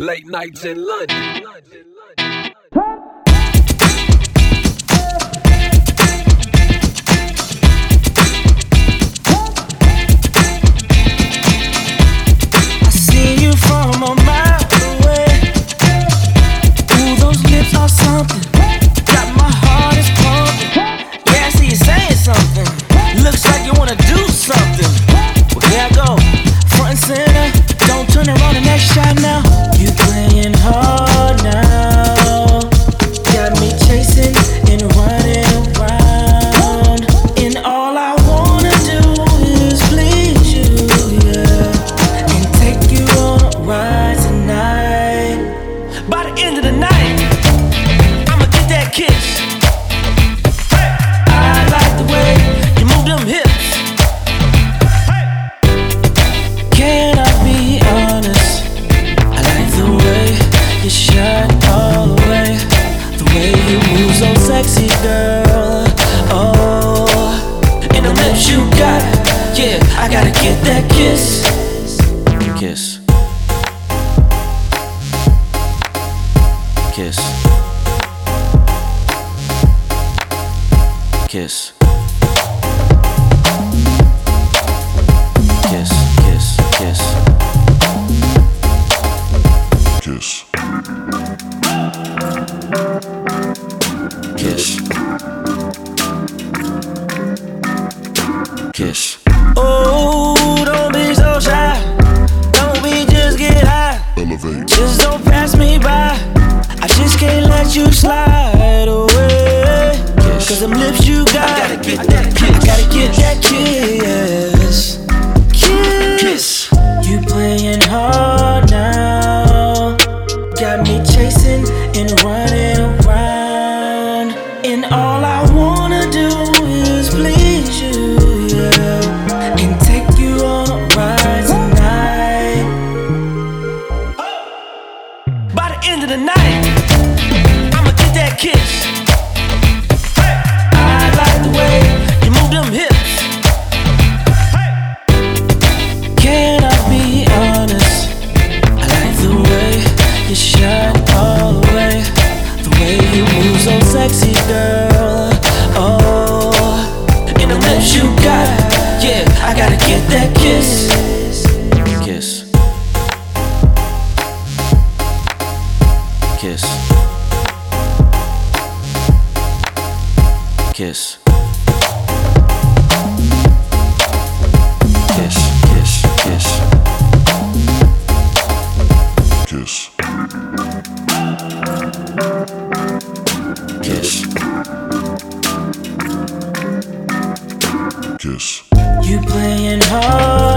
Late nights in London. I I like the way you move them hips. Can I be honest? I like the way you shine all the way. The way you move so sexy, girl. Oh, and the lips you got. Yeah, I gotta get that. Kiss. Kiss. Kiss. Let you slide away. Cause them lips you got. I gotta get that kiss. I gotta get that kiss. Kiss. You playing hard now. Got me chasing you move so sexy, girl. Oh, and the lips you got. Yeah, I gotta get that kiss. Kiss. Kiss. Kiss. Kiss, kiss, kiss. Kiss. Kiss. You playing hard